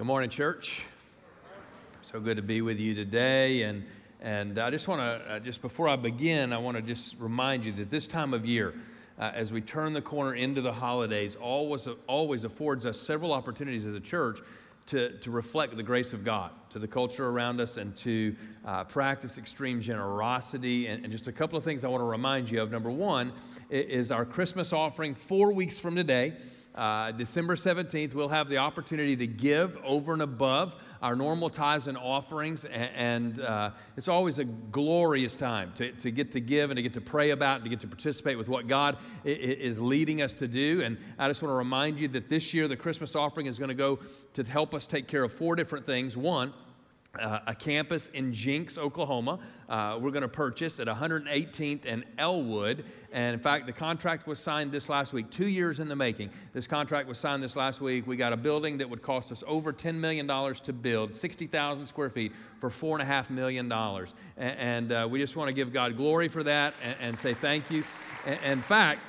Good morning, church. So good to be with you today. And, and I just want to, uh, just before I begin, I want to just remind you that this time of year, uh, as we turn the corner into the holidays, always, always affords us several opportunities as a church to, to reflect the grace of God to the culture around us and to uh, practice extreme generosity. And, and, just a couple of things I want to remind you of. Number one is our Christmas offering four weeks from today. Uh, December 17th, we'll have the opportunity to give over and above our normal tithes and offerings. And, and uh, it's always a glorious time to, to get to give and to get to pray about and to get to participate with what God is leading us to do. And I just want to remind you that this year, the Christmas offering is going to go to help us take care of four different things. One, uh, a campus in Jenks, Oklahoma. Uh, we're going to purchase at 118th and Elwood. And in fact, the contract was signed this last week, two years in the making. This contract was signed this last week. We got a building that would cost us over $10 million to build, 60,000 square feet for $4.5 million. And, and uh, we just want to give God glory for that and, and say thank you. And, in fact,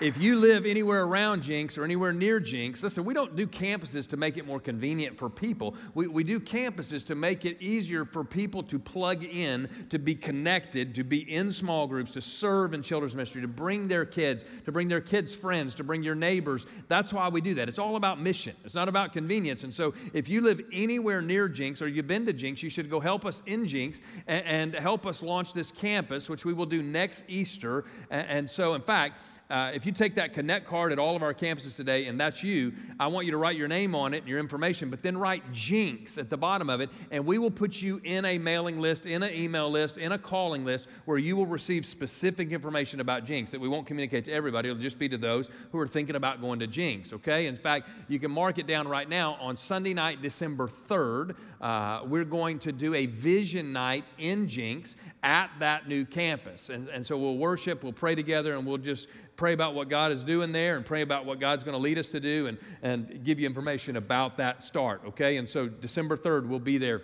if you live anywhere around Jenks or anywhere near Jenks, listen, we don't do campuses to make it more convenient for people. We, we do campuses to make it easier for people to plug in, to be connected, to be in small groups, to serve in children's ministry, to bring their kids, to bring their kids' friends, to bring your neighbors. That's why we do that. It's all about mission, it's not about convenience. And so if you live anywhere near Jenks or you've been to Jenks, you should go help us in Jenks and, and help us launch this campus, which we will do next Easter. And, and so, in fact, uh, if you take that Connect card at all of our campuses today, and that's you, I want you to write your name on it and your information, but then write Jenks at the bottom of it, and we will put you in a mailing list, in an email list, in a calling list where you will receive specific information about Jenks that we won't communicate to everybody. It'll just be to those who are thinking about going to Jenks, okay? In fact, you can mark it down right now on Sunday night, December 3rd. Uh, we're going to do a vision night in Jenks at that new campus. And, and so we'll worship, we'll pray together, and we'll just pray about what God is doing there and pray about what God's going to lead us to do and, and give you information about that start, okay? And so December 3rd, we'll be there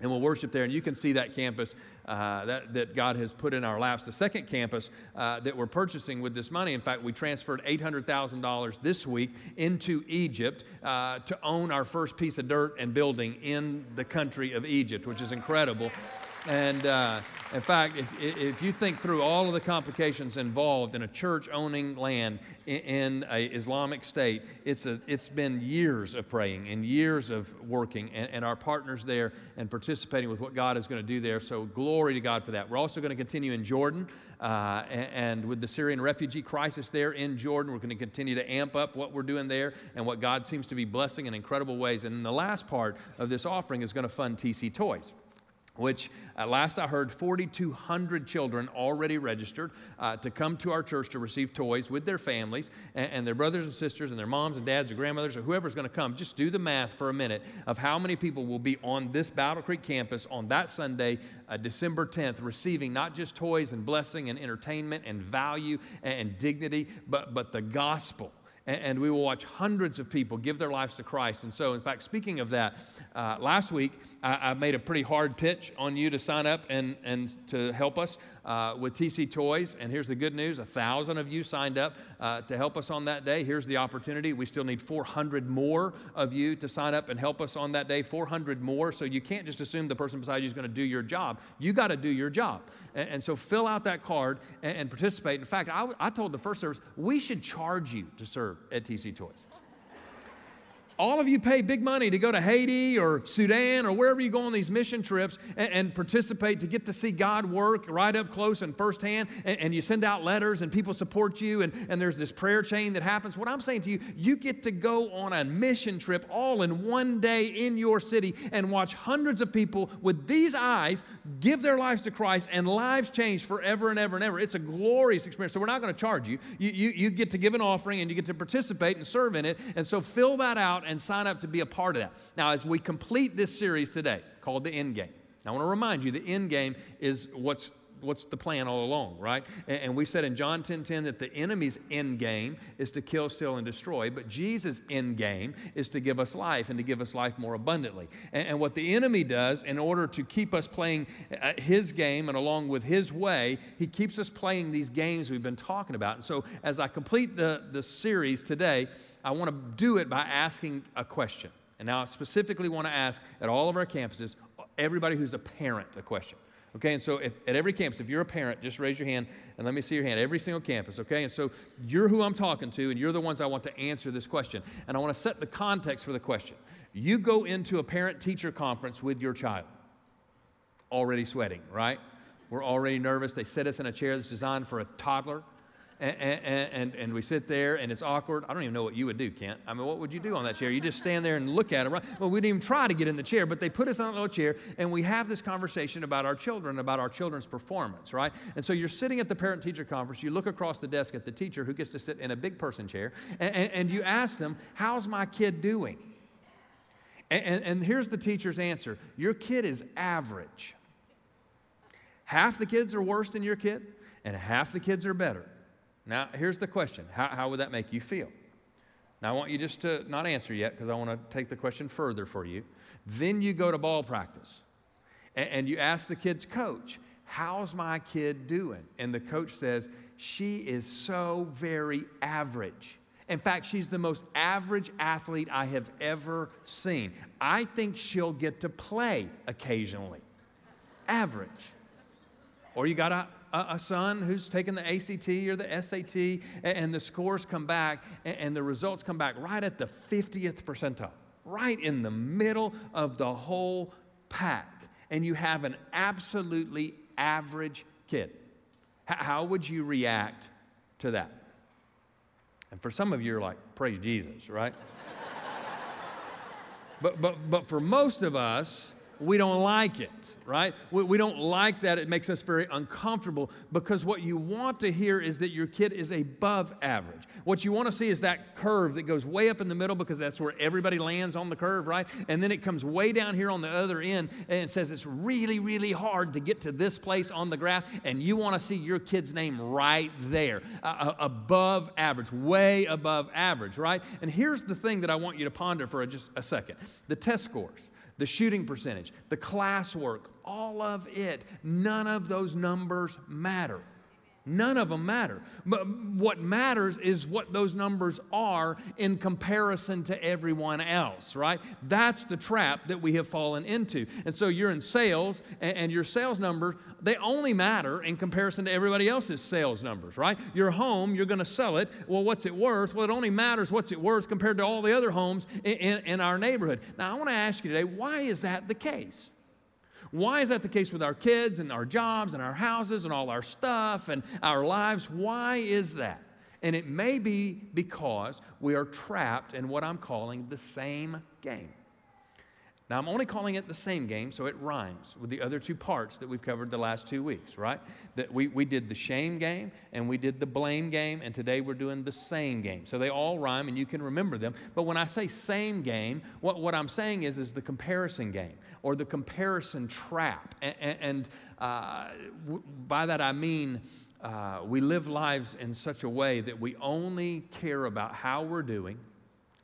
and we'll worship there. And you can see that campus uh, that, that God has put in our laps. The second campus uh, that we're purchasing with this money, in fact, we transferred $800,000 this week into Egypt uh, to own our first piece of dirt and building in the country of Egypt, which is incredible. And uh, in fact, if, if you think through all of the complications involved in a church owning land in, an Islamic state, it's, a, it's been years of praying and years of working, and, and our partners there and participating with what God is going to do there. So, glory to God for that. We're also going to continue in Jordan, uh, and, and with the Syrian refugee crisis there in Jordan, we're going to continue to amp up what we're doing there and what God seems to be blessing in incredible ways. And the last part of this offering is going to fund TC Toys which at last I heard 4,200 children already registered uh, to come to our church to receive toys with their families and, and, their brothers and sisters and their moms and dads or grandmothers or whoever's going to come. Just do the math for a minute of how many people will be on this Battle Creek campus on that Sunday, uh, December 10th, receiving not just toys and blessing and entertainment and value and, and dignity, but, but the gospel and, we will watch hundreds of people give their lives to Christ. And so, in fact, speaking of that, uh, last week I, I, made a pretty hard pitch on you to sign up and, and to help us uh, with TC Toys. And here's the good news a thousand of you signed up uh, to help us on that day. Here's the opportunity. We still need 400 more of you to sign up and help us on that day, 400 more. So you can't just assume the person beside you is going to do your job. You got to do your job. And, and, so fill out that card and, and participate. In fact, I, I told the first service, we should charge you to serve at TC Toys all of you pay big money to go to Haiti or Sudan or wherever you go on these mission trips and, and participate to get to see God work right up close and firsthand. And, and you send out letters and people support you, and, and there's this prayer chain that happens. What I'm saying to you, you get to go on a mission trip all in one day in your city and watch hundreds of people with these eyes give their lives to Christ and lives change forever and ever and ever. It's a glorious experience. So we're not going to charge you. You, you. you get to give an offering and you get to participate and serve in it. And so fill that out and sign up to be a part of that. Now, as we complete this series today called The End Game, I want to remind you the end game is what's what's the plan all along, right? And, and we said in John 10 10 that the enemy's end game is to kill, steal, and destroy, but Jesus' end game is to give us life and to give us life more abundantly. And, and what the enemy does in order to keep us playing uh, his game and along with his way, he keeps us playing these games we've been talking about. And so as I complete the, the series today, I want to do it by asking a question. And now I specifically want to ask at all of our campuses, everybody who's a parent, a question. Okay, and so if, at every campus, if you're a parent, just raise your hand and let me see your hand. Every single campus, okay? And so you're who I'm talking to, and you're the ones I want to answer this question. And I want to set the context for the question. You go into a parent teacher conference with your child, already sweating, right? We're already nervous. They set us in a chair that's designed for a toddler and, and, and, we sit there and it's awkward. I don't even know what you would do, Kent. I mean, what would you do on that chair? You just stand there and look at it, right? Well, we didn't even try to get in the chair, but they put us on a little chair and we have this conversation about our children, about our children's performance, right? And so you're sitting at the parent teacher conference, you look across the desk at the teacher who gets to sit in a big person chair, and, and, and you ask them, How's my kid doing? And, and here's the teacher's answer Your kid is average. Half the kids are worse than your kid, and half the kids are better. Now, here's the question how, how would that make you feel? Now, I want you just to not answer yet because I want to take the question further for you. Then you go to ball practice and, and you ask the kid's coach, How's my kid doing? And the coach says, She is so very average. In fact, she's the most average athlete I have ever seen. I think she'll get to play occasionally. Average. Or you got a a, son who's taken the ACT or the SAT, and, the scores come back, and, the results come back right at the 50th percentile, right in the middle of the whole pack, and you have an absolutely average kid. How would you react to that? And for some of you, you're like, praise Jesus, right? but, but, but for most of us, we don't like it, right? We, we, don't like that. It makes us very uncomfortable because what you want to hear is that your kid is above average. What you want to see is that curve that goes way up in the middle because that's where everybody lands on the curve, right? And then it comes way down here on the other end and it says it's really, really hard to get to this place on the graph. And you want to see your kid's name right there, uh, above average, way above average, right? And here's the thing that I want you to ponder for just a second the test scores the shooting percentage, the classwork, all of it, none of those numbers matter. None of them matter. But what matters is what those numbers are in comparison to everyone else, right? That's the trap that we have fallen into. And so you're in sales, and your sales numbers, they only matter in comparison to everybody else's sales numbers, right? Your home, you're going to sell it. Well, what's it worth? Well, it only matters what's it worth compared to all the other homes in, in, in our neighborhood. Now, I want to ask you today why is that the case? Why is that the case with our kids and our jobs and our houses and all our stuff and our lives? Why is that? And it may be because we are trapped in what I'm calling the same game. Now, I'm only calling it the same game, so it rhymes with the other two parts that we've covered the last two weeks, right? That we, we did the shame game and we did the blame game, and today we're doing the same game. So they all rhyme and you can remember them. But when I say same game, what, what I'm saying is, is the comparison game or the comparison trap. And, and uh, by that I mean, uh, we live lives in such a way that we only care about how we're doing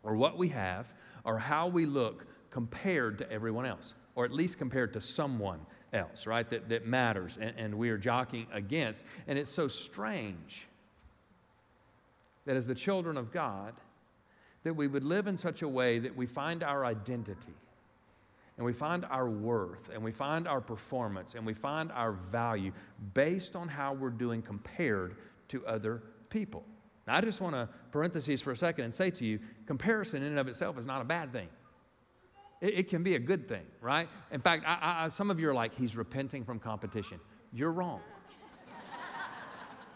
or what we have or how we look compared to everyone else, or at least compared to someone else, right? That, that matters and, and we are jockeying against. And it's so strange that as the children of God, that we would live in such a way that we find our identity and we find our worth and we find our performance and we find our value based on how we're doing compared to other people. Now, I just want to parentheses for a second and say to you comparison in and of itself is not a bad thing. It, it can be a good thing, right? In fact, I, I, some of you are like, he's repenting from competition. You're wrong.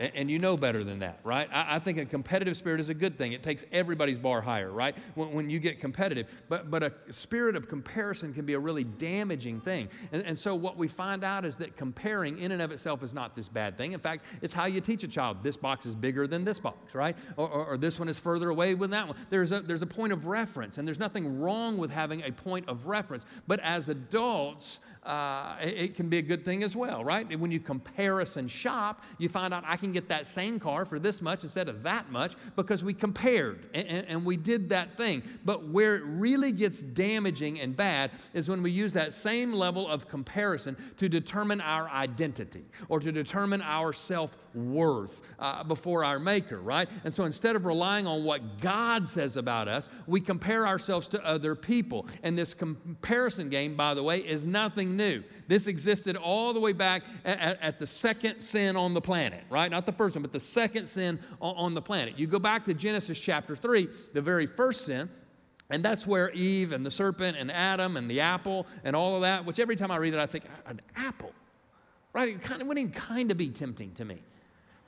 And, and, you know better than that, right? I, I, think a competitive spirit is a good thing. It takes everybody's bar higher, right? When, when you get competitive. But, but a spirit of comparison can be a really damaging thing. And, and so what we find out is that comparing in and of itself is not this bad thing. In fact, it's how you teach a child. This box is bigger than this box, right? Or, or, or this one is further away than that one. There's a, there's a point of reference, and there's nothing wrong with having a point of reference. But as adults, uh, it, can be a good thing as well, right? When you comparison shop, you find out I can can get that same car for this much instead of that much because we compared and, and, and we did that thing. But where it really gets damaging and bad is when we use that same level of comparison to determine our identity or to determine our self worth uh, before our Maker, right? And so instead of relying on what God says about us, we compare ourselves to other people. And this comparison game, by the way, is nothing new. This existed all the way back at, at the second sin on the planet, right? Not the first one, but the second sin on, the planet. You go back to Genesis chapter 3, the very first sin, and that's where Eve and the serpent and Adam and the apple and all of that, which every time I read it, I think, an apple, right? It kind of wouldn't even kind of be tempting to me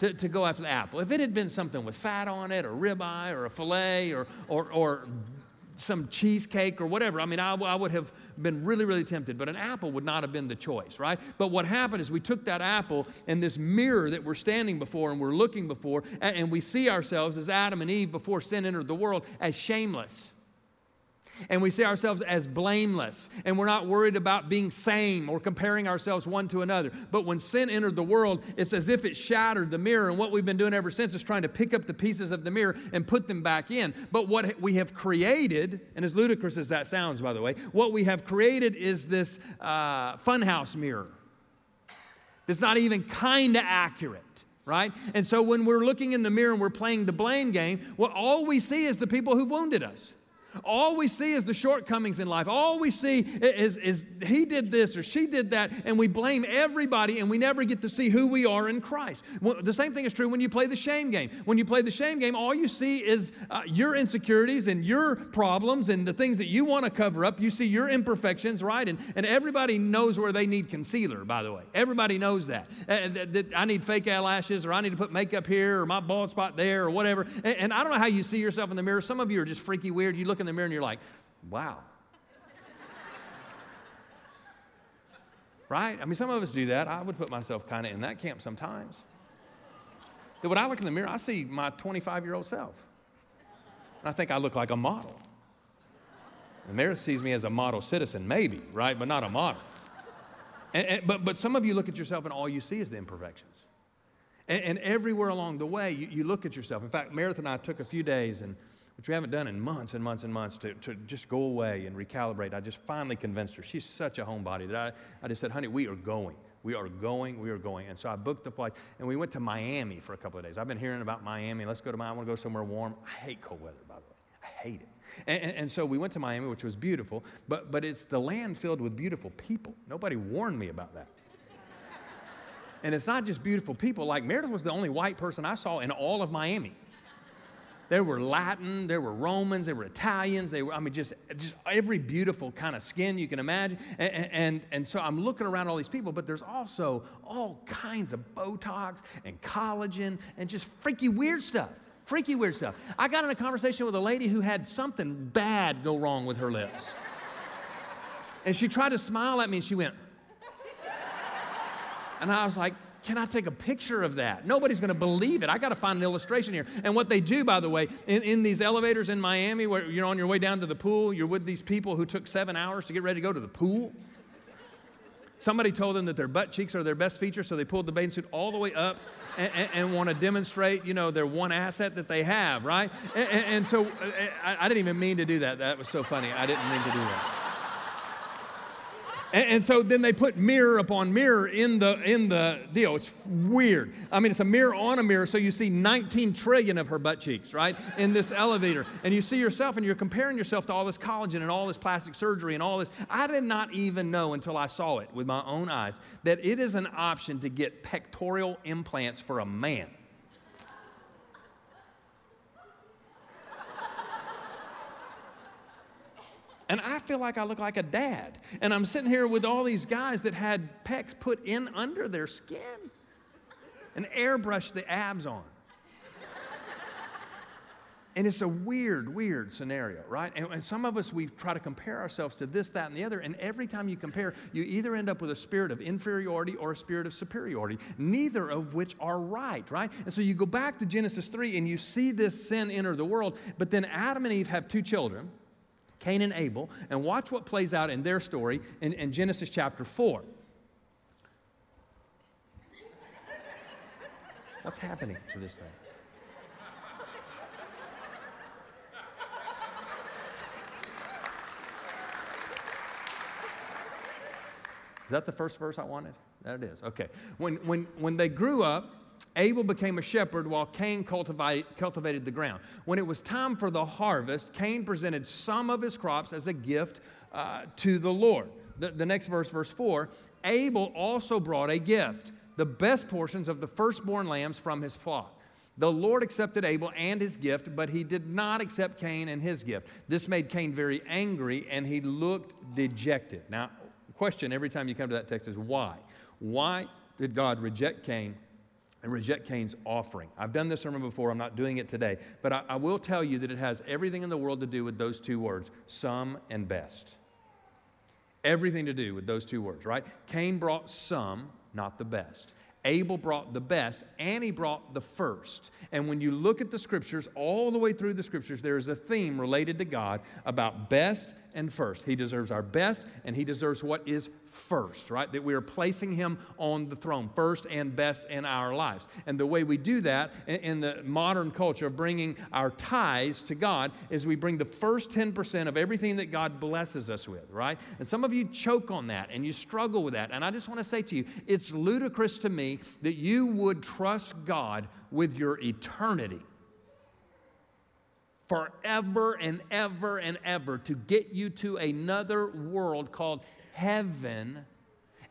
to, to go after the apple. If it had been something with fat on it, or ribeye, or a filet, or, or, or some cheesecake or whatever. I mean, I, I, would have been really, really tempted, but an apple would not have been the choice, right? But what happened is we took that apple and this mirror that we're standing before and we're looking before, and, and we see ourselves as Adam and Eve before sin entered the world as shameless and we see ourselves as blameless and we're not worried about being same or comparing ourselves one to another. But when sin entered the world, it's as if it shattered the mirror. And what we've been doing ever since is trying to pick up the pieces of the mirror and put them back in. But what we have created, and as ludicrous as that sounds, by the way, what we have created is this uh, funhouse mirror that's not even kind of accurate right? And so when we're looking in the mirror and we're playing the blame game, well, all we see is the people who've wounded us. All we see is the shortcomings in life. All we see is, is he did this or she did that, and we blame everybody, and we never get to see who we are in Christ. The same thing is true when you play the shame game. When you play the shame game, all you see is uh, your insecurities and your problems and the things that you want to cover up. You see your imperfections, right? And, and everybody knows where they need concealer, by the way. Everybody knows that. Uh, that, that I need fake eyelashes, or I need to put makeup here, or my bald spot there, or whatever. And, and I don't know how you see yourself in the mirror. Some of you are just freaky weird. You look in the mirror and you're like, wow. right? I mean, some of us do that. I would put myself kind of in that camp sometimes. That when I look in the mirror, I see my 25 year old self. And I think I look like a model. The mirror sees me as a model citizen, maybe, right? But not a model. And, and, but, but some of you look at yourself and all you see is the imperfections. And, and everywhere along the way, you, you, look at yourself. In fact, Meredith and I took a few days and which we haven't done in months and months and months, to, to just go away and recalibrate. I just finally convinced her. She's such a homebody that I, I just said, honey, we are going. We are going, we are going. And so I booked the flight and we went to Miami for a couple of days. I've been hearing about Miami. Let's go to Miami. I want to go somewhere warm. I hate cold weather, by the way. I hate it. And, and, and, so we went to Miami, which was beautiful, but, but it's the land filled with beautiful people. Nobody warned me about that. and it's not just beautiful people, like Meredith was the only white person I saw in all of Miami. There were Latin, there were Romans, there were Italians, they were, I mean, just, just every beautiful kind of skin you can imagine. And, and, and so I'm looking around all these people, but there's also all kinds of Botox and collagen and just freaky weird stuff. Freaky weird stuff. I got in a conversation with a lady who had something bad go wrong with her lips. And she tried to smile at me and she went, and I was like, can I take a picture of that? Nobody's going to believe it. I got to find an illustration here. And what they do, by the way, in, in, these elevators in Miami, where you're on your way down to the pool, you're with these people who took seven hours to get ready to go to the pool. Somebody told them that their butt cheeks are their best feature, so they pulled the bathing suit all the way up and, and, and want to demonstrate, you know, their one asset that they have, right? And, and so uh, I, I didn't even mean to do that. That was so funny. I didn't mean to do that. And, and, so then they put mirror upon mirror in the in the deal. It's weird. I mean, it's a mirror on a mirror, so you see 19 trillion of her butt cheeks, right, in this elevator, and you see yourself, and you're comparing yourself to all this collagen and all this plastic surgery and all this. I did not even know until I saw it with my own eyes that it is an option to get pectoral implants for a man. And I feel like I look like a dad. And I'm sitting here with all these guys that had pecs put in under their skin and airbrushed the abs on. And it's a weird, weird scenario, right? And, and, some of us, we try to compare ourselves to this, that, and the other. And every time you compare, you either end up with a spirit of inferiority or a spirit of superiority, neither of which are right, right? And so you go back to Genesis 3 and you see this sin enter the world. But then Adam and Eve have two children. Cain and Abel, and watch what plays out in their story in, in Genesis chapter 4. What's happening to this thing? Is that the first verse I wanted? That it is. Okay. When, when, when they grew up, Abel became a shepherd while Cain cultivate, cultivated the ground. When it was time for the harvest, Cain presented some of his crops as a gift uh, to the Lord. The, the next verse, verse 4 Abel also brought a gift, the best portions of the firstborn lambs from his flock. The Lord accepted Abel and his gift, but he did not accept Cain and his gift. This made Cain very angry, and he looked dejected. Now, question every time you come to that text is why? Why did God reject Cain and reject Cain's offering? I've done this sermon before, I'm not doing it today, but I, I will tell you that it has everything in the world to do with those two words some and best. Everything to do with those two words, right? Cain brought some, not the best. Abel brought the best and he brought the first. And when you look at the scriptures, all the way through the scriptures, there is a theme related to God about best and first. He deserves our best and he deserves what is first, right? That we are placing him on the throne, first and best in our lives. And the way we do that in the modern culture of bringing our tithes to God is we bring the first 10% of everything that God blesses us with, right? And some of you choke on that and you struggle with that. And I just want to say to you, it's ludicrous to me that you would trust God with your eternity forever and ever and ever to get you to another world called heaven,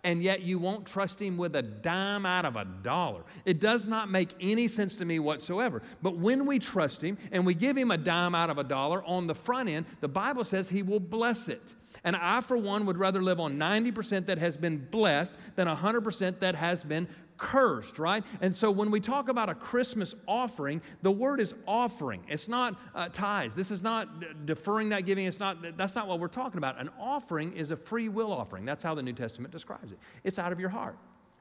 and yet you won't trust Him with a dime out of a dollar. It does not make any sense to me whatsoever. But when we trust Him and we give Him a dime out of a dollar on the front end, the Bible says He will bless it. And I, for one, would rather live on 90% that has been blessed than 100% that has been cursed, right? And so when we talk about a Christmas offering, the word is offering. It's not uh, tithes. This is not deferring that giving. It's not, that's not what we're talking about. An offering is a free will offering. That's how the New Testament describes it. It's out of your heart.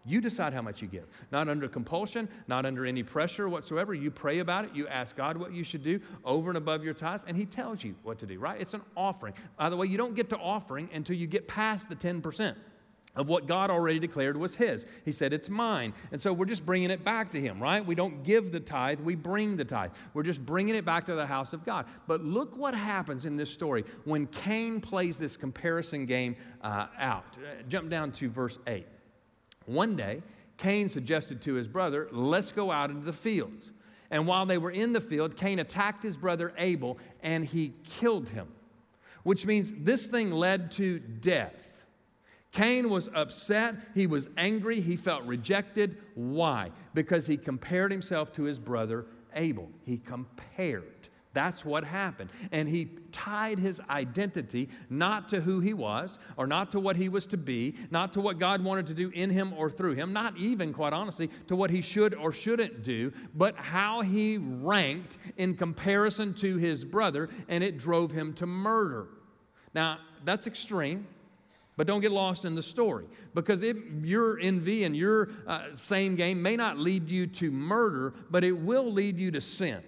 You decide how much you give. Not under compulsion, not under any pressure whatsoever. You pray about it. You ask God what you should do over and above your tithes, and He tells you what to do, right? It's an offering. By the way, you don't get to offering until you get past the 10% of what God already declared was His. He said, It's mine. And so we're just bringing it back to Him, right? We don't give the tithe, we bring the tithe. We're just bringing it back to the house of God. But look what happens in this story when Cain plays this comparison game uh, out. Uh, jump down to verse 8. One day, Cain suggested to his brother, Let's go out into the fields. And while they were in the field, Cain attacked his brother Abel and he killed him, which means this thing led to death. Cain was upset. He was angry. He felt rejected. Why? Because he compared himself to his brother Abel. He compared. That's what happened. And he tied his identity not to who he was, or not to what he was to be, not to what God wanted to do in him or through him, not even, quite honestly, to what he should or shouldn't do, but how he ranked in comparison to his brother, and it drove him to murder. Now, that's extreme. But don't get lost in the story because it, your envy and your uh, same game may not lead you to murder, but it will lead you to sin.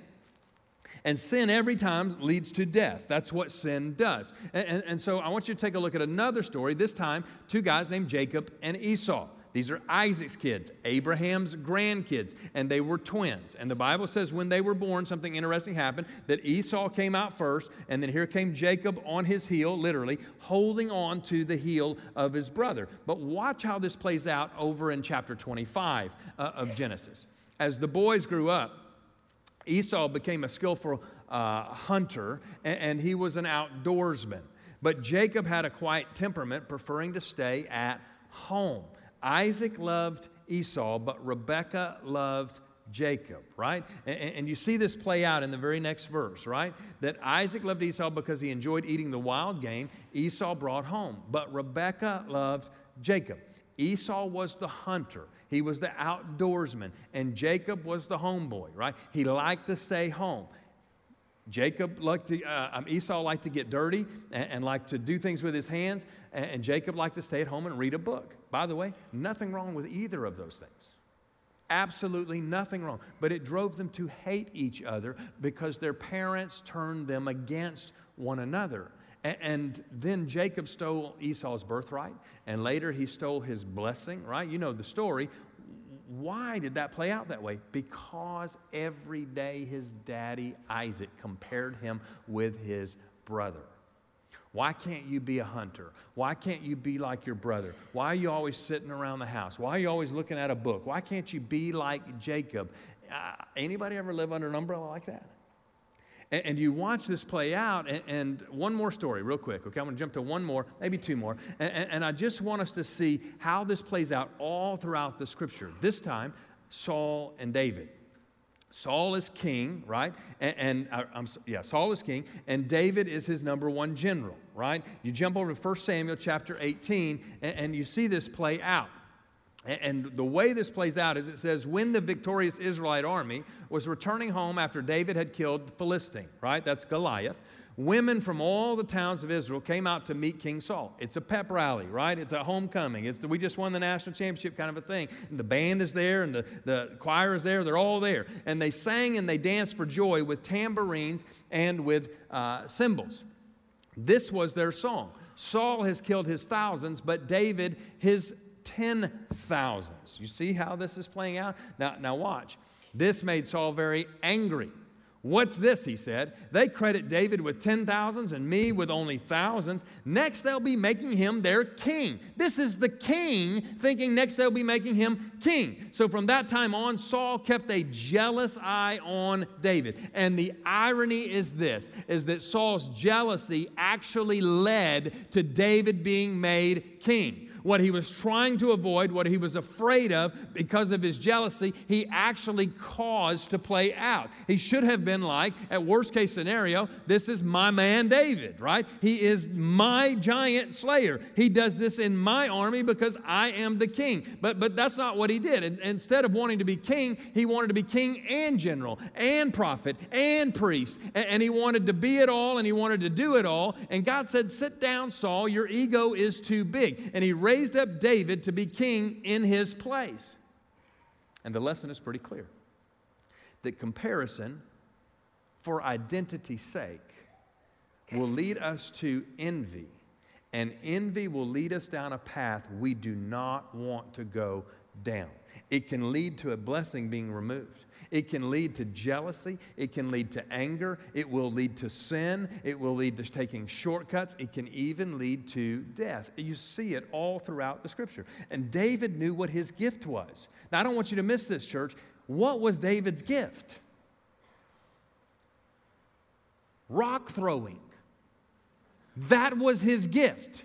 And sin every time leads to death. That's what sin does. And, and, and so I want you to take a look at another story, this time, two guys named Jacob and Esau. These are Isaac's kids, Abraham's grandkids, and they were twins. And the Bible says when they were born, something interesting happened that Esau came out first, and then here came Jacob on his heel, literally, holding on to the heel of his brother. But watch how this plays out over in chapter 25 uh, of Genesis. As the boys grew up, Esau became a skillful uh, hunter, and, and he was an outdoorsman. But Jacob had a quiet temperament, preferring to stay at home. Isaac loved Esau, but Rebekah loved Jacob, right? And, and, you see this play out in the very next verse, right? That Isaac loved Esau because he enjoyed eating the wild game Esau brought home, but Rebekah loved Jacob. Esau was the hunter, he was the outdoorsman, and Jacob was the homeboy, right? He liked to stay home. Jacob liked to, uh, um, Esau liked to get dirty and, and liked to do things with his hands, and, and Jacob liked to stay at home and read a book. By the way, nothing wrong with either of those things. Absolutely nothing wrong. But it drove them to hate each other because their parents turned them against one another. And then Jacob stole Esau's birthright, and later he stole his blessing, right? You know the story. Why did that play out that way? Because every day his daddy Isaac compared him with his brother. Why can't you be a hunter? Why can't you be like your brother? Why are you always sitting around the house? Why are you always looking at a book? Why can't you be like Jacob? Uh, anybody ever live under an umbrella like that? And, and you watch this play out, and, and, one more story, real quick. Okay, I'm going to jump to one more, maybe two more. And, and I just want us to see how this plays out all throughout the scripture. This time, Saul and David. Saul is king, right? And, and uh, yeah, Saul is king, and David is his number one general, right? You jump over to 1 Samuel chapter 18, and, and you see this play out. And the way this plays out is it says, when the victorious Israelite army was returning home after David had killed the Philistine, right? That's Goliath. Women from all the towns of Israel came out to meet King Saul. It's a pep rally, right? It's a homecoming. It's the, we just won the national championship kind of a thing. And the band is there and the, the choir is there. They're all there. And they sang and they danced for joy with tambourines and with uh, cymbals. This was their song. Saul has killed his thousands, but David his ten thousands. You see how this is playing out? Now, now watch. This made Saul very angry. What's this? He said. They credit David with ten thousands and me with only thousands. Next, they'll be making him their king. This is the king thinking next they'll be making him king. So from that time on, Saul kept a jealous eye on David. And the irony is this is that Saul's jealousy actually led to David being made king what he was trying to avoid, what he was afraid of because of his jealousy, he actually caused to play out. He should have been like, at worst case scenario, this is my man David, right? He is my giant slayer. He does this in my army because I am the king. But, but that's not what he did. Instead of wanting to be king, he wanted to be king and general and prophet and priest. And, he wanted to be it all and he wanted to do it all. And God said, Sit down, Saul, your ego is too big. And he raised up David to be king in his place. And the lesson is pretty clear that comparison for identity's sake will lead us to envy, and envy will lead us down a path we do not want to go down. It can lead to a blessing being removed. It can lead to jealousy. It can lead to anger. It will lead to sin. It will lead to taking shortcuts. It can even lead to death. You see it all throughout the scripture. And David knew what his gift was. Now, I don't want you to miss this, church. What was David's gift? Rock throwing. That was his gift.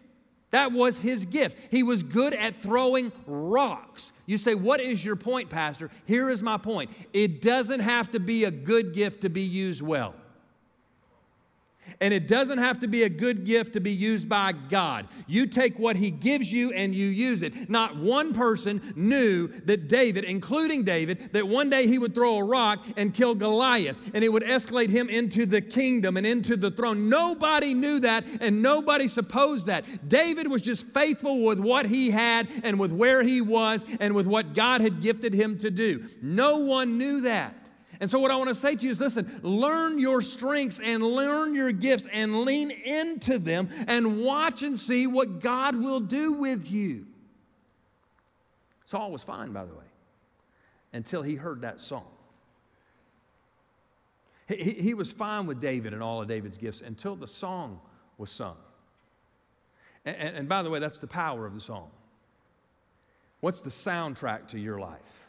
That was his gift. He was good at throwing rocks. You say, What is your point, Pastor? Here is my point. It doesn't have to be a good gift to be used well. And it doesn't have to be a good gift to be used by God. You take what He gives you and you use it. Not one person knew that David, including David, that one day he would throw a rock and kill Goliath and it would escalate him into the kingdom and into the throne. Nobody knew that and nobody supposed that. David was just faithful with what he had and with where he was and with what God had gifted him to do. No one knew that. And so, what I want to say to you is listen, learn your strengths and learn your gifts and lean into them and watch and see what God will do with you. Saul was fine, by the way, until he heard that song. He, he was fine with David and all of David's gifts until the song was sung. And, and, and by the way, that's the power of the song. What's the soundtrack to your life?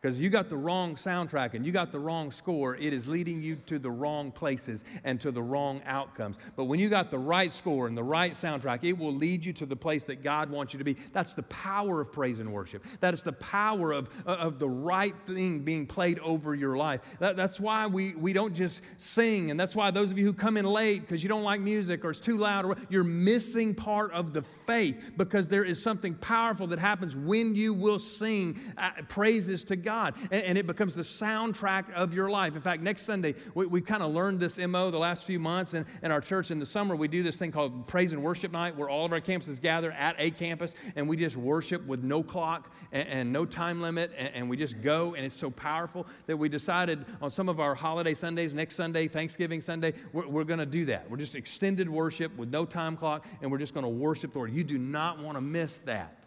Because you got the wrong soundtrack and you got the wrong score, it is leading you to the wrong places and to the wrong outcomes. But when you got the right score and the right soundtrack, it will lead you to the place that God wants you to be. That's the power of praise and worship. That is the power of, of the right thing being played over your life. That, that's why we, we don't just sing. And that's why those of you who come in late because you don't like music or it's too loud, or, you're missing part of the faith because there is something powerful that happens when you will sing uh, praises to God. God. And, and, it becomes the soundtrack of your life. In fact, next Sunday, we, we kind of learned this MO the last few months in, in our church. In the summer, we do this thing called Praise and Worship Night, where all of our campuses gather at a campus and we just worship with no clock and, and no time limit. And, and we just go, and it's so powerful that we decided on some of our holiday Sundays, next Sunday, Thanksgiving Sunday, we're, we're going to do that. We're just extended worship with no time clock, and we're just going to worship the Lord. You do not want to miss that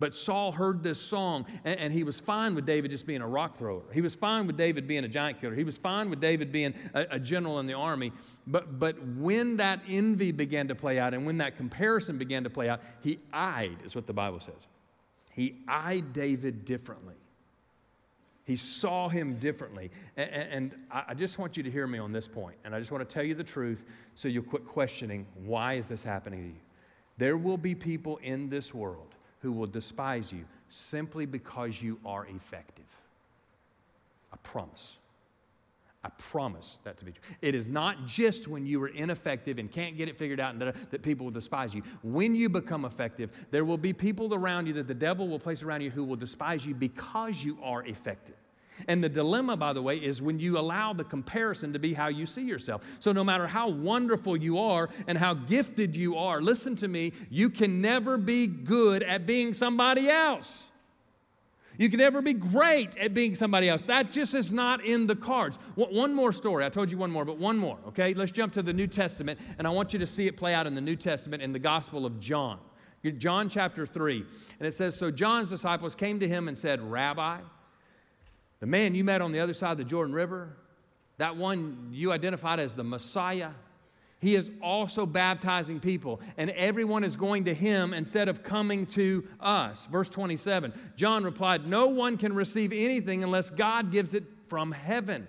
But Saul heard this song, and, and, he was fine with David just being a rock thrower. He was fine with David being a giant killer. He was fine with David being a, a general in the army. But, but when that envy began to play out and when that comparison began to play out, he eyed, is what the Bible says. He eyed David differently. He saw him differently. And, and I just want you to hear me on this point. And I just want to tell you the truth so you'll quit questioning why is this happening to you? There will be people in this world who will despise you simply because you are effective. I promise. I promise that to be true. It is not just when you are ineffective and can't get it figured out that people will despise you. When you become effective, there will be people around you that the devil will place around you who will despise you because you are effective. And the dilemma, by the way, is when you allow the comparison to be how you see yourself. So, no matter how wonderful you are and how gifted you are, listen to me, you can never be good at being somebody else. You can never be great at being somebody else. That just is not in the cards. One more story. I told you one more, but one more, okay? Let's jump to the New Testament, and I want you to see it play out in the New Testament in the Gospel of John. John chapter 3. And it says So John's disciples came to him and said, Rabbi, the man you met on the other side of the Jordan River, that one you identified as the Messiah, he is also baptizing people, and everyone is going to him instead of coming to us. Verse 27 John replied, No one can receive anything unless God gives it from heaven.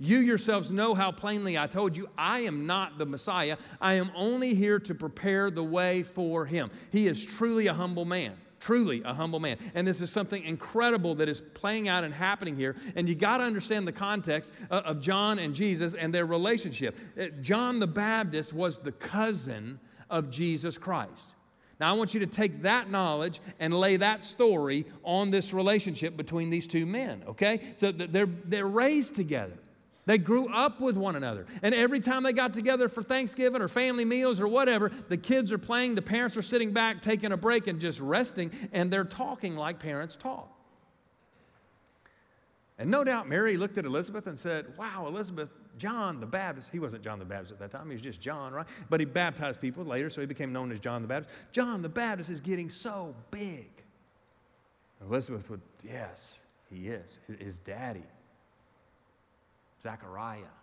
You yourselves know how plainly I told you, I am not the Messiah. I am only here to prepare the way for him. He is truly a humble man truly a humble man. And this is something incredible that is playing out and happening here. And you got to understand the context of John and Jesus and their relationship. Uh, John the Baptist was the cousin of Jesus Christ. Now, I want you to take that knowledge and lay that story on this relationship between these two men, okay? So they're, they're raised together. They grew up with one another. And every time they got together for Thanksgiving or family meals or whatever, the kids are playing, the parents are sitting back, taking a break and just resting, and they're talking like parents talk. And no doubt Mary looked at Elizabeth and said, Wow, Elizabeth, John the Baptist, he wasn't John the Baptist at that time, he was just John, right? But he baptized people later, so he became known as John the Baptist. John the Baptist is getting so big. Elizabeth would, Yes, he is. His daddy Zechariah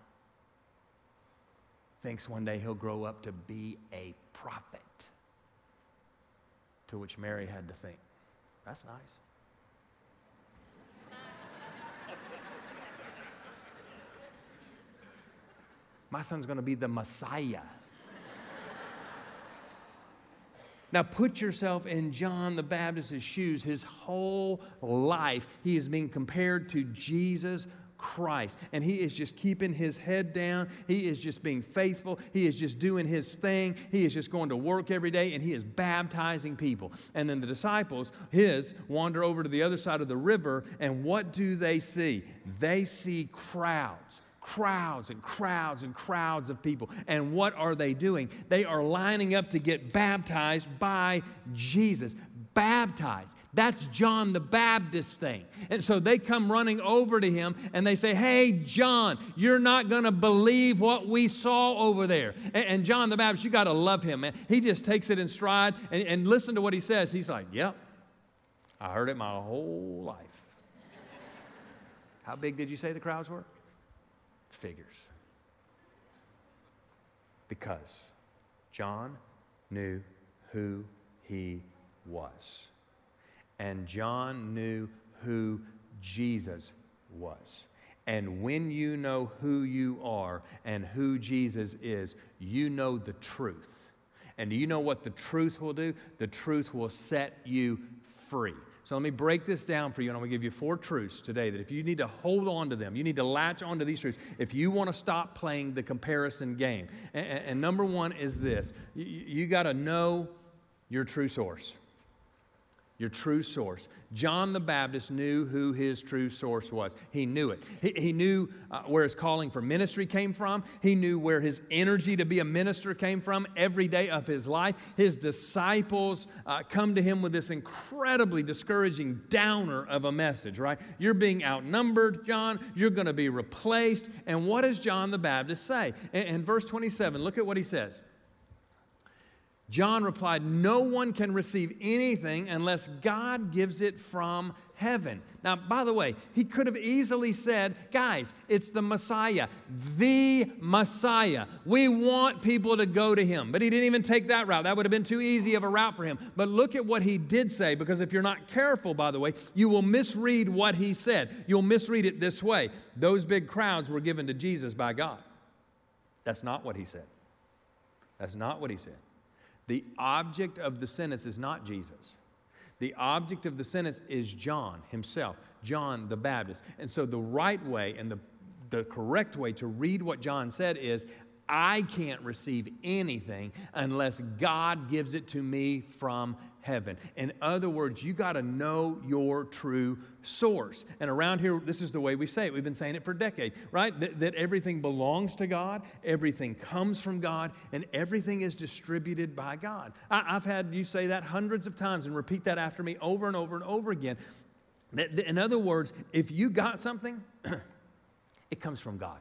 thinks one day he'll grow up to be a prophet. To which Mary had to think, that's nice. My son's going to be the Messiah. Now, put yourself in John the Baptist's shoes. His whole life, he is being compared to Jesus Christ. And he is just keeping his head down. He is just being faithful. He is just doing his thing. He is just going to work every day and he is baptizing people. And then the disciples, his, wander over to the other side of the river. And what do they see? They see crowds crowds and crowds and crowds of people. And what are they doing? They are lining up to get baptized by Jesus baptized. That's John the Baptist thing. And so they come running over to him and they say, Hey, John, you're not going to believe what we saw over there. And, and John the Baptist, you got to love him, man. He just takes it in stride and, and listen to what he says. He's like, Yep, I heard it my whole life. How big did you say the crowds were? Figures. Because John knew who he was. And John knew who Jesus was. And when you know who you are and who Jesus is, you know the truth. And do you know what the truth will do? The truth will set you free. So let me break this down for you, and I'm going to give you four truths today that if you need to hold on to them, you need to latch onto these truths if you want to stop playing the comparison game. And, and number one is this you, you got to know your true source your true source. John the Baptist knew who his true source was. He knew it. He, he knew uh, where his calling for ministry came from. He knew where his energy to be a minister came from every day of his life. His disciples uh, come to him with this incredibly discouraging downer of a message, right? You're being outnumbered, John. You're going to be replaced. And what does John the Baptist say? In, in verse 27, look at what he says. John replied, No one can receive anything unless God gives it from heaven. Now, by the way, he could have easily said, Guys, it's the Messiah, the Messiah. We want people to go to him. But he didn't even take that route. That would have been too easy of a route for him. But look at what he did say, because if you're not careful, by the way, you will misread what he said. You'll misread it this way Those big crowds were given to Jesus by God. That's not what he said. That's not what he said. The object of the sentence is not Jesus. The object of the sentence is John himself, John the Baptist. And so the right way and the, the correct way to read what John said is I can't receive anything unless God gives it to me from heaven. In other words, you got to know your true source. And around here, this is the way we say it. We've been saying it for decades, right? That, that everything belongs to God, everything comes from God, and everything is distributed by God. I, I've had you say that hundreds of times and repeat that after me over and over and over again. In other words, if you got something, it comes from God.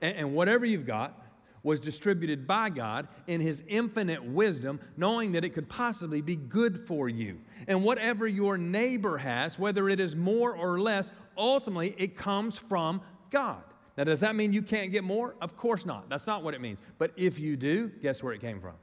And, and whatever you've got was distributed by God in His infinite wisdom, knowing that it could possibly be good for you. And whatever your neighbor has, whether it is more or less, ultimately it comes from God. Now, does that mean you can't get more? Of course not. That's not what it means. But if you do, guess where it came from?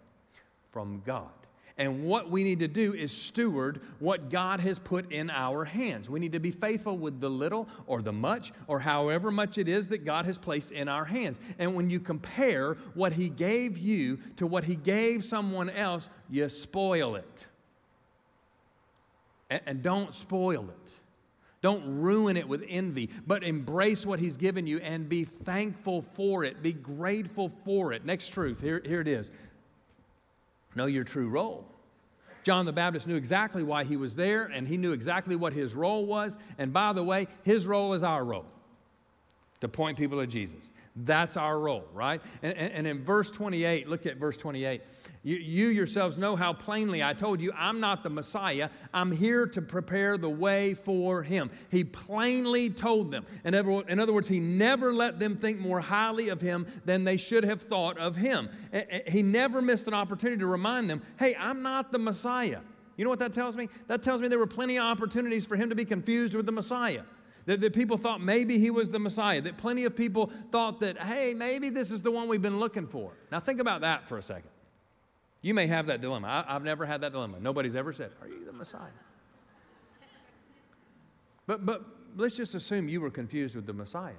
From God. And what we need to do is steward what God has put in our hands. We need to be faithful with the little or the much or however much it is that God has placed in our hands. And when you compare what He gave you to what He gave someone else, you spoil it. And, don't spoil it. Don't ruin it with envy, but embrace what He's given you and be thankful for it. Be grateful for it. Next truth, here, here it is know your true role. John the Baptist knew exactly why he was there, and he knew exactly what his role was. And by the way, his role is our role to point people to Jesus. That's our role, right? And, and, and, in verse 28, look at verse 28. You, you yourselves know how plainly I told you, I'm not the Messiah. I'm here to prepare the way for him. He plainly told them. In in other words, he never let them think more highly of him than they should have thought of him. He never missed an opportunity to remind them, hey, I'm not the Messiah. You know what that tells me? That tells me there were plenty of opportunities for him to be confused with the Messiah. That, that people thought maybe he was the Messiah. That plenty of people thought that, hey, maybe this is the one we've been looking for. Now, think about that for a second. You may have that dilemma. I, have never had that dilemma. Nobody's ever said, Are you the Messiah? But, but let's just assume you were confused with the Messiah.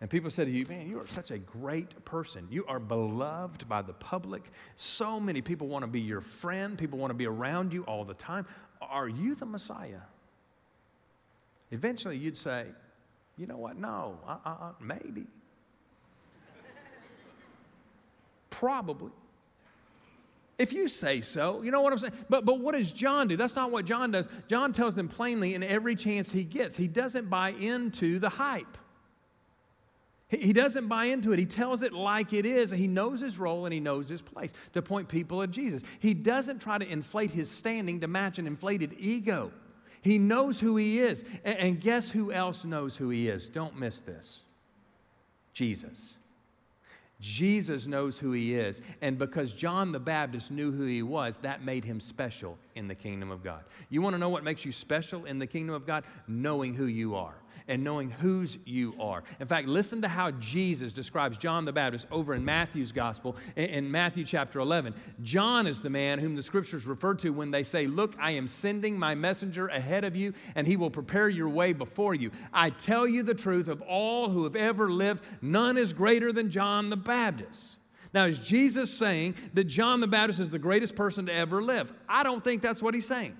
And people said to you, Man, you are such a great person. You are beloved by the public. So many people want to be your friend, people want to be around you all the time. Are you the Messiah? Eventually, you'd say, you know what? No, uh, uh, uh, maybe. Probably. If you say so, you know what I'm saying? But, but what does John do? That's not what John does. John tells them plainly in every chance he gets. He doesn't buy into the hype. He, he doesn't buy into it. He tells it like it is. He knows his role and he knows his place to point people at Jesus. He doesn't try to inflate his standing to match an inflated ego. He knows who he is. And guess who else knows who he is? Don't miss this Jesus. Jesus knows who he is. And because John the Baptist knew who he was, that made him special in the kingdom of God. You want to know what makes you special in the kingdom of God? Knowing who you are and knowing whose you are. In fact, listen to how Jesus describes John the Baptist over in Matthew's gospel in Matthew chapter 11. John is the man whom the scriptures refer to when they say, Look, I am sending my messenger ahead of you, and he will prepare your way before you. I tell you the truth of all who have ever lived, none is greater than John the Baptist. Now, is Jesus saying that John the Baptist is the greatest person to ever live? I don't think that's what he's saying.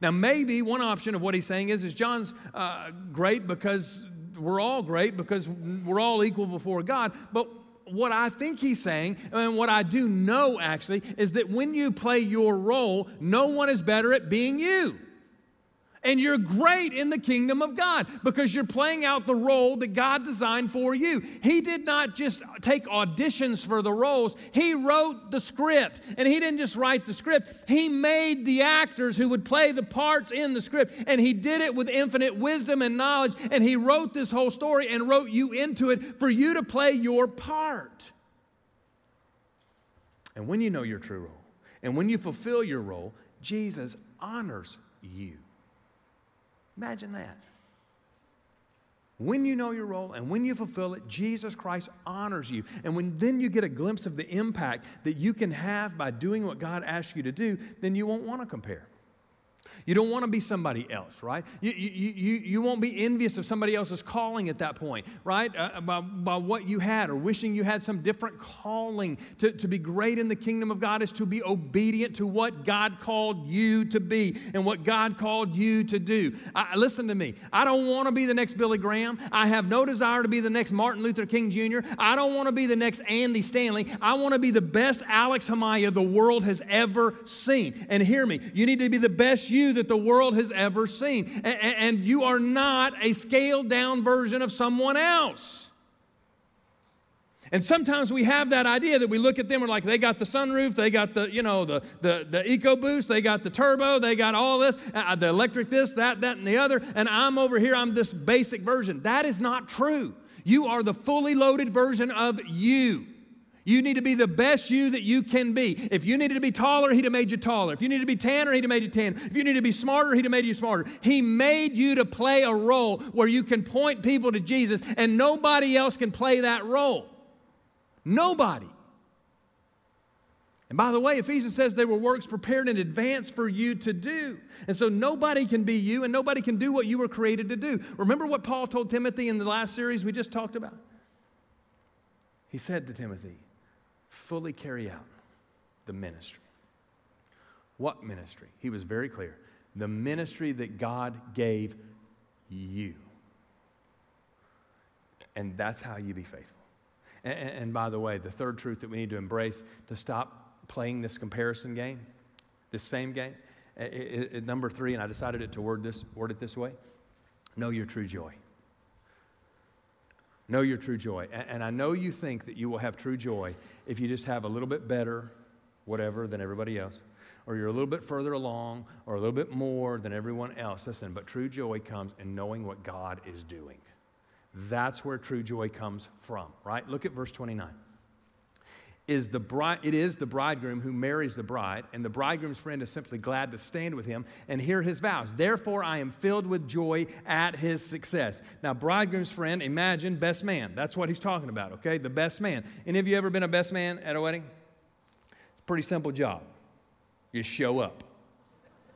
Now, maybe one option of what he's saying is, is John's uh, great because we're all great because we're all equal before God. But what I think he's saying, and what I do know actually, is that when you play your role, no one is better at being you. And you're great in the kingdom of God because you're playing out the role that God designed for you. He did not just take auditions for the roles, He wrote the script. And He didn't just write the script, He made the actors who would play the parts in the script. And He did it with infinite wisdom and knowledge. And He wrote this whole story and wrote you into it for you to play your part. And when you know your true role, and when you fulfill your role, Jesus honors you. Imagine that. When you know your role and when you fulfill it, Jesus Christ honors you. And when then you get a glimpse of the impact that you can have by doing what God asks you to do, then you won't want to compare. You don't want to be somebody else, right? You, you, you, you won't be envious of somebody else's calling at that point, right? Uh, by, by what you had or wishing you had some different calling. To, to be great in the kingdom of God is to be obedient to what God called you to be and what God called you to do. I, listen to me. I don't want to be the next Billy Graham. I have no desire to be the next Martin Luther King Jr. I don't want to be the next Andy Stanley. I want to be the best Alex Himaya the world has ever seen. And hear me, you need to be the best you that the world has ever seen. And, you are not a scaled down version of someone else. And sometimes we have that idea that we look at them, we're like, they got the sunroof, they got the, you know, the, the, the EcoBoost, they got the turbo, they got all this, uh, the electric this, that, that, and the other, and I'm over here, I'm this basic version. That is not true. You are the fully loaded version of you. You need to be the best you that you can be. If you needed to be taller, He'd have made you taller. If you needed to be tanner, He'd have made you tan. If you needed to be smarter, He'd have made you smarter. He made you to play a role where you can point people to Jesus, and nobody else can play that role. Nobody. And by the way, Ephesians says they were works prepared in advance for you to do. And so nobody can be you, and nobody can do what you were created to do. Remember what Paul told Timothy in the last series we just talked about? He said to Timothy, fully carry out the ministry. What ministry? He was very clear. The ministry that God gave you. And that's how you be faithful. And, and, by the way, the third truth that we need to embrace to stop playing this comparison game, this same game, it, it, it, number three, and I decided it to word, this, word it this way know your true joy. Know your true joy. And I know you think that you will have true joy if you just have a little bit better, whatever, than everybody else, or you're a little bit further along, or a little bit more than everyone else. Listen, but true joy comes in knowing what God is doing. That's where true joy comes from, right? Look at verse 29 is the bride, it is the bridegroom who marries the bride, and the bridegroom's friend is simply glad to stand with him and hear his vows. Therefore, I am filled with joy at his success. Now, bridegroom's friend, imagine best man. That's what he's talking about, okay? The best man. Any of you ever been a best man at a wedding? It's a pretty simple job. You show up,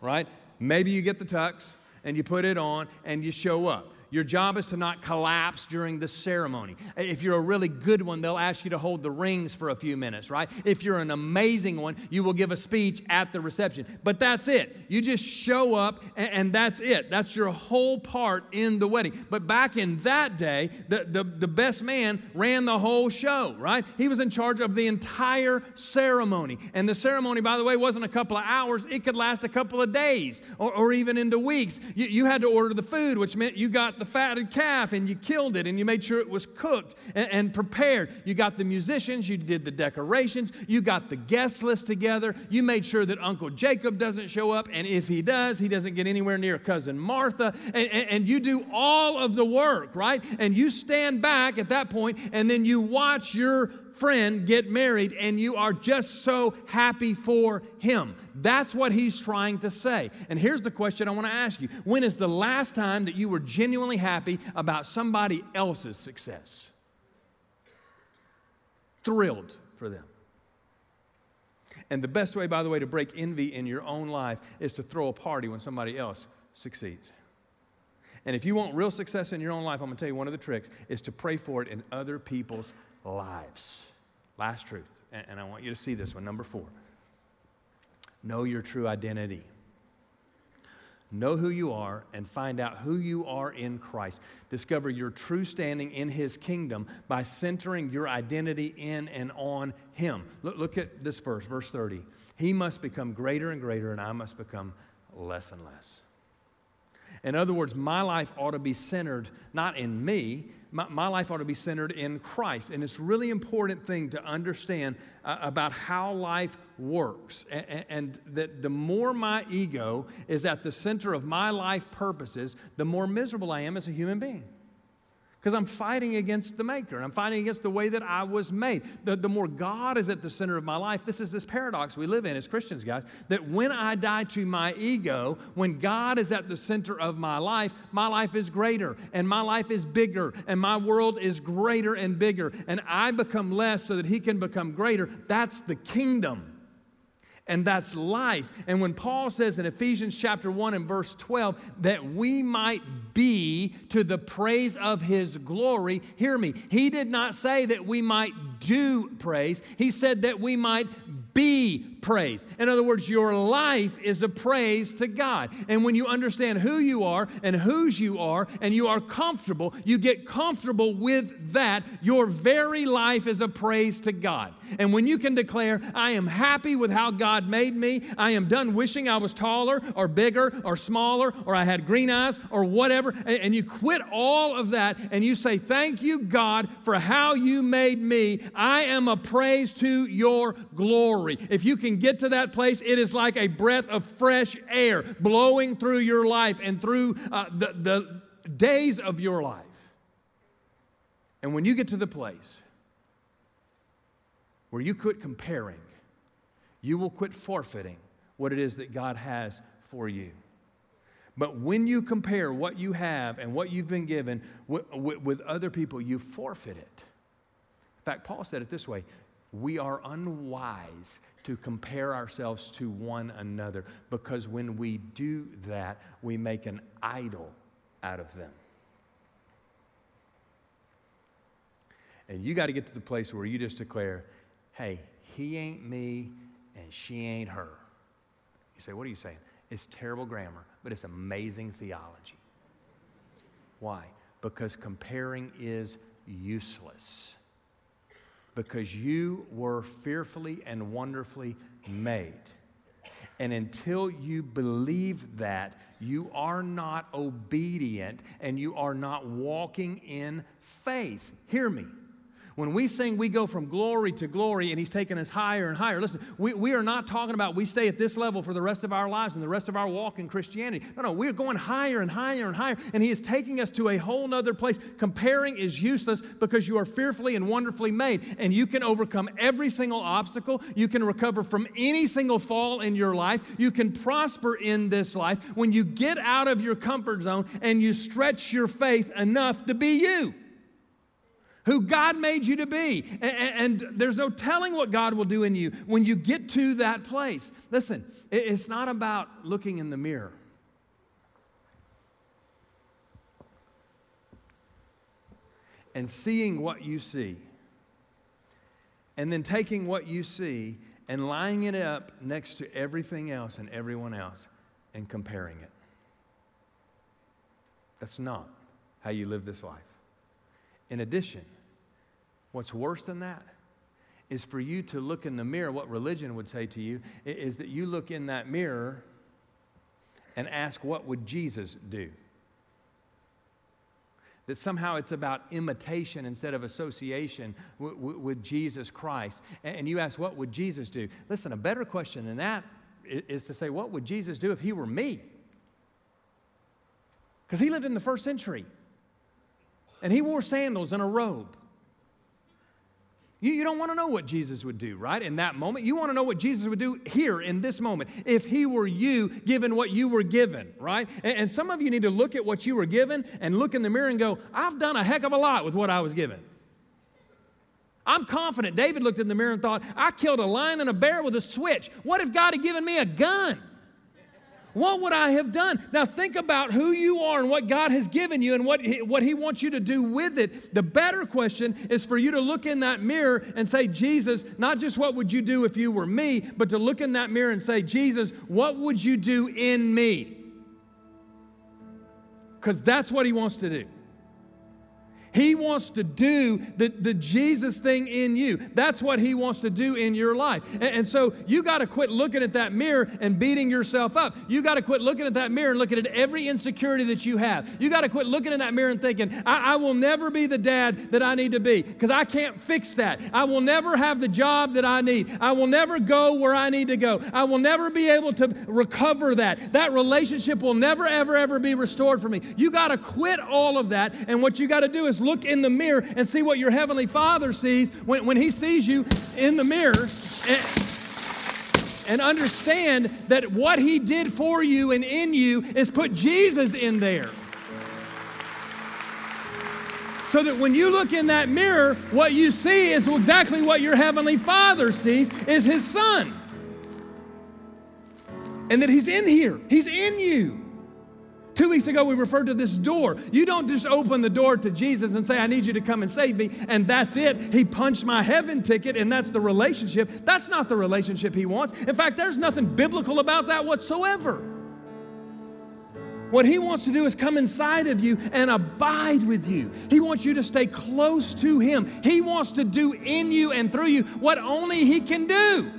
right? Maybe you get the tux and you put it on and you show up. Your job is to not collapse during the ceremony. If you're a really good one, they'll ask you to hold the rings for a few minutes, right? If you're an amazing one, you will give a speech at the reception. But that's it. You just show up and, and that's it. That's your whole part in the wedding. But back in that day, the, the, the best man ran the whole show, right? He was in charge of the entire ceremony. And the ceremony, by the way, wasn't a couple of hours, it could last a couple of days or, or even into weeks. You, you had to order the food, which meant you got the fatted calf and you killed it and you made sure it was cooked and, and, prepared. You got the musicians, you did the decorations, you got the guest list together, you made sure that Uncle Jacob doesn't show up, and if he does, he doesn't get anywhere near cousin Martha. And, and, and you do all of the work, right? And you stand back at that point and then you watch your friend get married and you are just so happy for him. That's what he's trying to say. And here's the question I want to ask you When is the last time that you were genuinely happy about somebody else's success? Thrilled for them. And the best way, by the way, to break envy in your own life is to throw a party when somebody else succeeds. And if you want real success in your own life, I'm going to tell you one of the tricks is to pray for it in other people's lives. Last truth, and I want you to see this one. Number four know your true identity. Know who you are and find out who you are in Christ. Discover your true standing in His kingdom by centering your identity in and on Him. Look, look, at this verse, verse 30. He must become greater and greater, and I must become less and less. In other words, my life ought to be centered not in me, my, my life ought to be centered in Christ. And it's a really important thing to understand uh, about how life works. And, and that the more my ego is at the center of my life purposes, the more miserable I am as a human being. Because I'm fighting against the maker. I'm fighting against the way that I was made. The, the more God is at the center of my life, this is this paradox we live in as Christians, guys, that when I die to my ego, when God is at the center of my life, my life is greater and my life is bigger and my world is greater and bigger. And I become less so that He can become greater. That's the kingdom and that's life. And when Paul says in Ephesians chapter 1 and verse 12 that we might be to the praise of his glory, hear me, he did not say that we might do praise, he said that we might be praise. In other words, your life is a praise to God. And when you understand who you are and whose you are, and you are comfortable, you get comfortable with that, your very life is a praise to God. And when you can declare, I am happy with how God made me, I am done wishing I was taller or bigger or smaller or I had green eyes or whatever, and you quit all of that and you say, Thank you, God, for how you made me. I am a praise to your glory. If you can get to that place, it is like a breath of fresh air blowing through your life and through uh, the, the days of your life. And when you get to the place where you quit comparing, you will quit forfeiting what it is that God has for you. But when you compare what you have and what you've been given with, with, with, other people, you forfeit it. In fact, Paul said it this way we are unwise to compare ourselves to one another because when we do that, we make an idol out of them. And you got to get to the place where you just declare, hey, he ain't me and she ain't her. You say, what are you saying? It's terrible grammar, but it's amazing theology. Why? Because comparing is useless because you were fearfully and wonderfully made. And until you believe that, you are not obedient and you are not walking in faith. Hear me. When we sing, we go from glory to glory, and He's taking us higher and higher. Listen, we, we are not talking about we stay at this level for the rest of our lives and the rest of our walk in Christianity. No, no, we're going higher and higher and higher, and He is taking us to a whole nother place. Comparing is useless because you are fearfully and wonderfully made, and you can overcome every single obstacle. You can recover from any single fall in your life. You can prosper in this life when you get out of your comfort zone and you stretch your faith enough to be you who God made you to be. And, and, there's no telling what God will do in you when you get to that place. Listen, it's not about looking in the mirror. And seeing what you see, and then taking what you see and lining it up next to everything else and everyone else and comparing it. That's not how you live this life. In addition, What's worse than that is for you to look in the mirror. What religion would say to you is that you look in that mirror and ask, What would Jesus do? That somehow it's about imitation instead of association with Jesus Christ. And you ask, What would Jesus do? Listen, a better question than that is to say, What would Jesus do if he were me? Because he lived in the first century and he wore sandals and a robe. You, you don't want to know what Jesus would do, right? In that moment. You want to know what Jesus would do here in this moment. If he were you, given what you were given, right? And, and some of you need to look at what you were given and look in the mirror and go, I've done a heck of a lot with what I was given. I'm confident. David looked in the mirror and thought, I killed a lion and a bear with a switch. What if God had given me a gun? What would I have done? Now, think about who you are and what God has given you and what he, what he wants you to do with it. The better question is for you to look in that mirror and say, Jesus, not just what would you do if you were me, but to look in that mirror and say, Jesus, what would you do in me? Because that's what he wants to do. He wants to do the, the Jesus thing in you. That's what He wants to do in your life. And, and so you got to quit looking at that mirror and beating yourself up. You got to quit looking at that mirror and looking at every insecurity that you have. You got to quit looking in that mirror and thinking, I, I will never be the dad that I need to be because I can't fix that. I will never have the job that I need. I will never go where I need to go. I will never be able to recover that. That relationship will never, ever, ever be restored for me. You got to quit all of that. And what you got to do is look in the mirror and see what your Heavenly Father sees when, when He sees you in the mirror. And, and understand that what He did for you and in you is put Jesus in there. So that when you look in that mirror, what you see is exactly what your Heavenly Father sees is His Son. And that He's in here, He's in you. Two weeks ago, we referred to this door. You don't just open the door to Jesus and say, I need you to come and save me, and that's it. He punched my heaven ticket, and that's the relationship. That's not the relationship He wants. In fact, there's nothing biblical about that whatsoever. What He wants to do is come inside of you and abide with you. He wants you to stay close to Him. He wants to do in you and through you what only He can do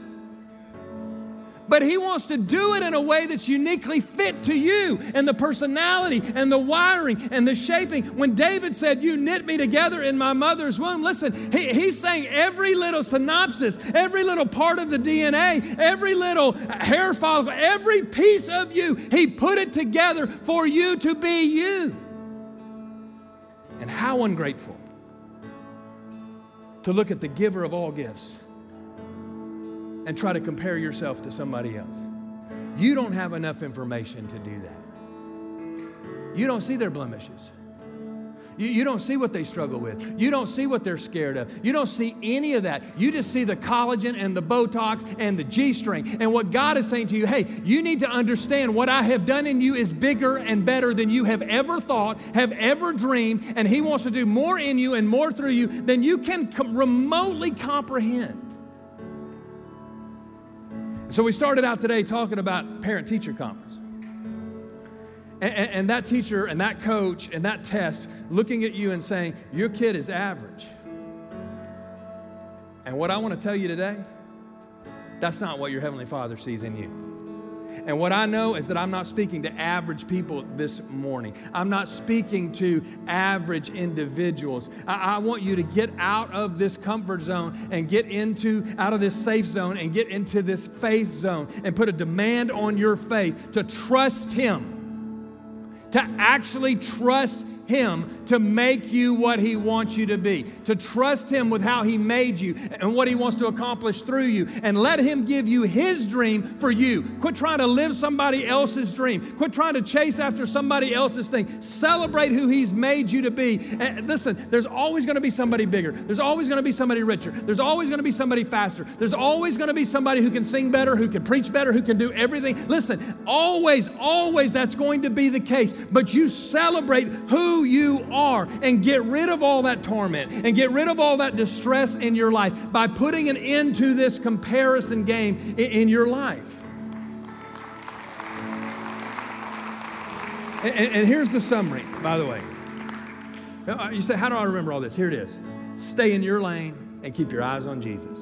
but He wants to do it in a way that's uniquely fit to you and the personality and the wiring and the shaping. When David said, You knit me together in my mother's womb, listen, he, he's saying every little synopsis, every little part of the DNA, every little hair follicle, every piece of you, He put it together for you to be you. And how ungrateful to look at the giver of all gifts and try to compare yourself to somebody else. You don't have enough information to do that. You don't see their blemishes. You, you, don't see what they struggle with. You don't see what they're scared of. You don't see any of that. You just see the collagen and the Botox and the G string. And what God is saying to you, hey, you need to understand what I have done in you is bigger and better than you have ever thought, have ever dreamed. And He wants to do more in you and more through you than you can com- remotely comprehend. So we started out today talking about parent teacher conference. And, and, and, that teacher and that coach and that test looking at you and saying, Your kid is average. And what I want to tell you today, that's not what your Heavenly Father sees in you. And what I know is that I'm not speaking to average people this morning. I'm not speaking to average individuals. I, I, want you to get out of this comfort zone and get into, out of this safe zone and get into this faith zone and put a demand on your faith to trust Him, to actually trust him to make you what He wants you to be, to trust Him with how He made you and what He wants to accomplish through you, and let Him give you His dream for you. Quit trying to live somebody else's dream. Quit trying to chase after somebody else's thing. Celebrate who He's made you to be. And listen, there's always going to be somebody bigger, there's always going to be somebody richer, there's always going to be somebody faster, there's always going to be somebody who can sing better, who can preach better, who can do everything. Listen, always, always that's going to be the case, but you celebrate who you are and get rid of all that torment and get rid of all that distress in your life by putting an end to this comparison game in, your life. And, and, here's the summary, by the way. Uh, you say, How do I remember all this? Here it is stay in your lane and keep your eyes on Jesus.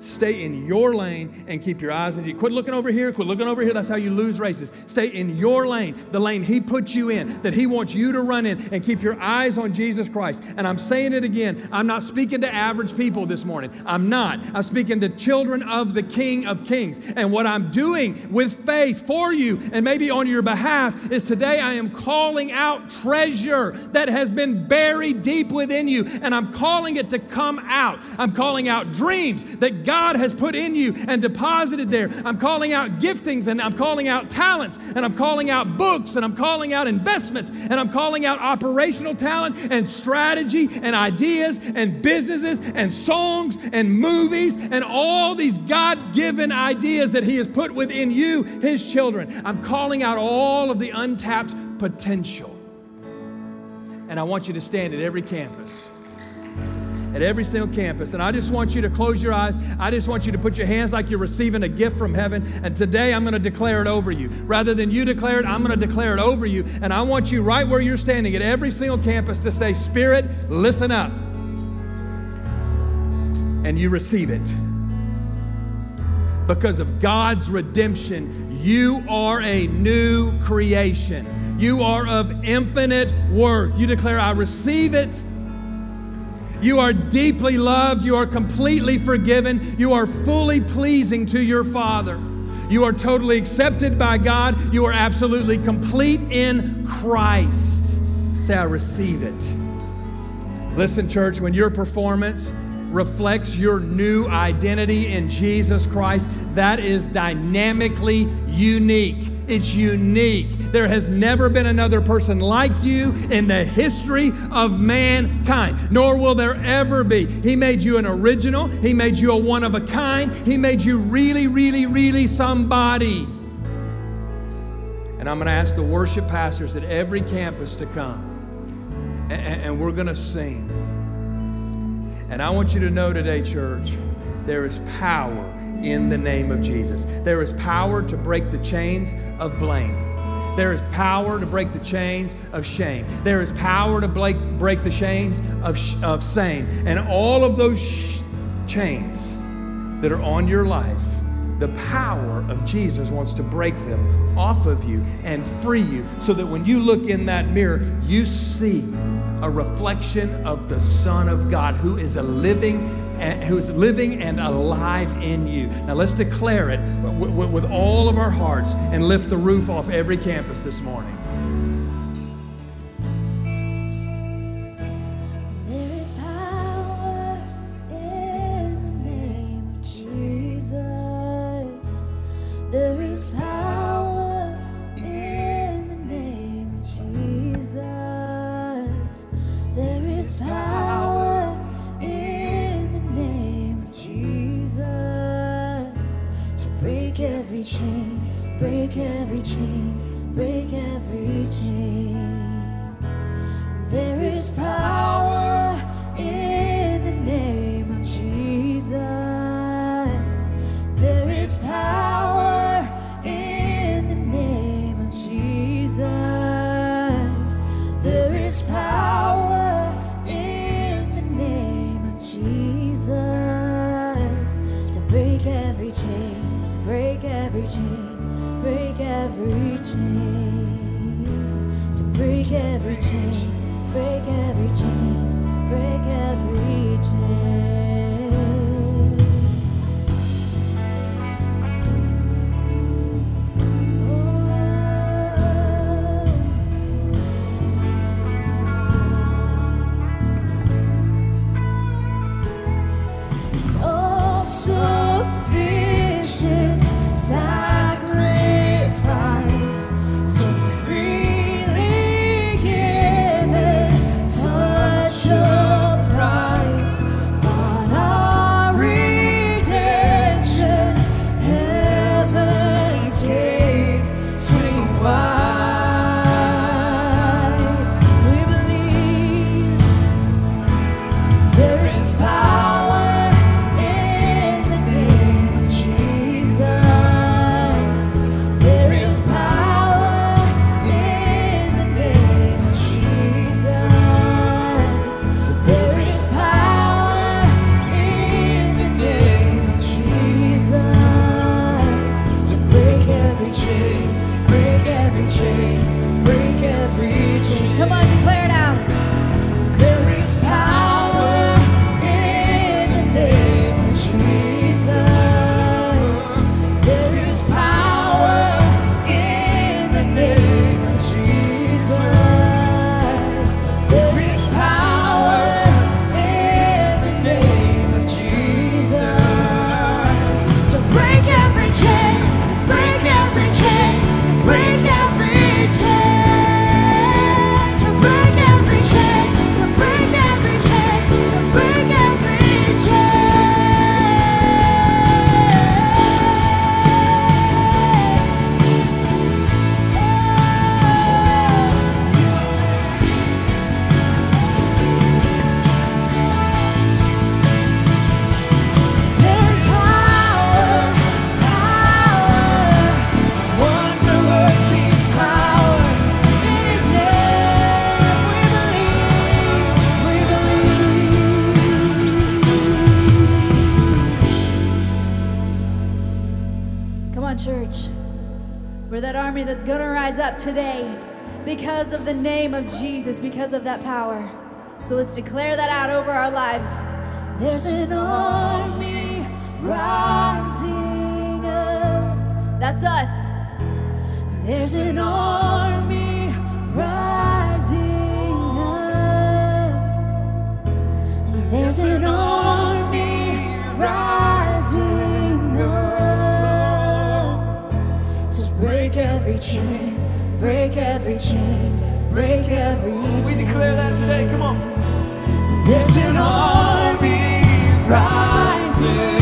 Stay in your lane and keep your eyes on you. Quit looking over here, quit looking over here. That's how you lose races. Stay in your lane, the lane He put you in, that He wants you to run in, and keep your eyes on Jesus Christ. And I'm saying it again. I'm not speaking to average people this morning. I'm not. I'm speaking to children of the King of Kings. And what I'm doing with faith for you and maybe on your behalf is today I am calling out treasure that has been buried deep within you, and I'm calling it to come out. I'm calling out dreams that God has put in you and deposited there. I'm calling out giftings and I'm calling out talents and I'm calling out books and I'm calling out investments and I'm calling out operational talent and strategy and ideas and businesses and songs and movies and all these God given ideas that He has put within you, His children. I'm calling out all of the untapped potential. And I want you to stand at every campus at every single campus. And I just want you to close your eyes. I just want you to put your hands like you're receiving a gift from heaven. And today I'm going to declare it over you. Rather than you declare it, I'm going to declare it over you. And I want you right where you're standing at every single campus to say, Spirit, listen up. And you receive it. Because of God's redemption, you are a new creation. You are of infinite worth. You declare, I receive it you are deeply loved. You are completely forgiven. You are fully pleasing to your Father. You are totally accepted by God. You are absolutely complete in Christ. Say, I receive it. Listen, church, when your performance reflects your new identity in Jesus Christ, that is dynamically unique. It's unique. There has never been another person like you in the history of mankind, nor will there ever be. He made you an original, He made you a one of a kind, He made you really, really, really somebody. And I'm going to ask the worship pastors at every campus to come, and, and we're going to sing. And I want you to know today, church, there is power in the name of Jesus. There is power to break the chains of blame. There is power to break the chains of shame. There is power to break, break the chains of, sh- of shame. And all of those sh- chains that are on your life, the power of Jesus wants to break them off of you and free you so that when you look in that mirror, you see a reflection of the Son of God who is a living who's living and alive in you. Now let's declare it with all of our hearts and lift the roof off every campus this morning. army that's going to rise up today because of the name of Jesus, because of that power. So let's declare that out over our lives. There's an army rising up. That's us. There's an army rising up. There's an army rising up. every chain, break every chain, break every chain. We declare that today, come on. There's an army rising.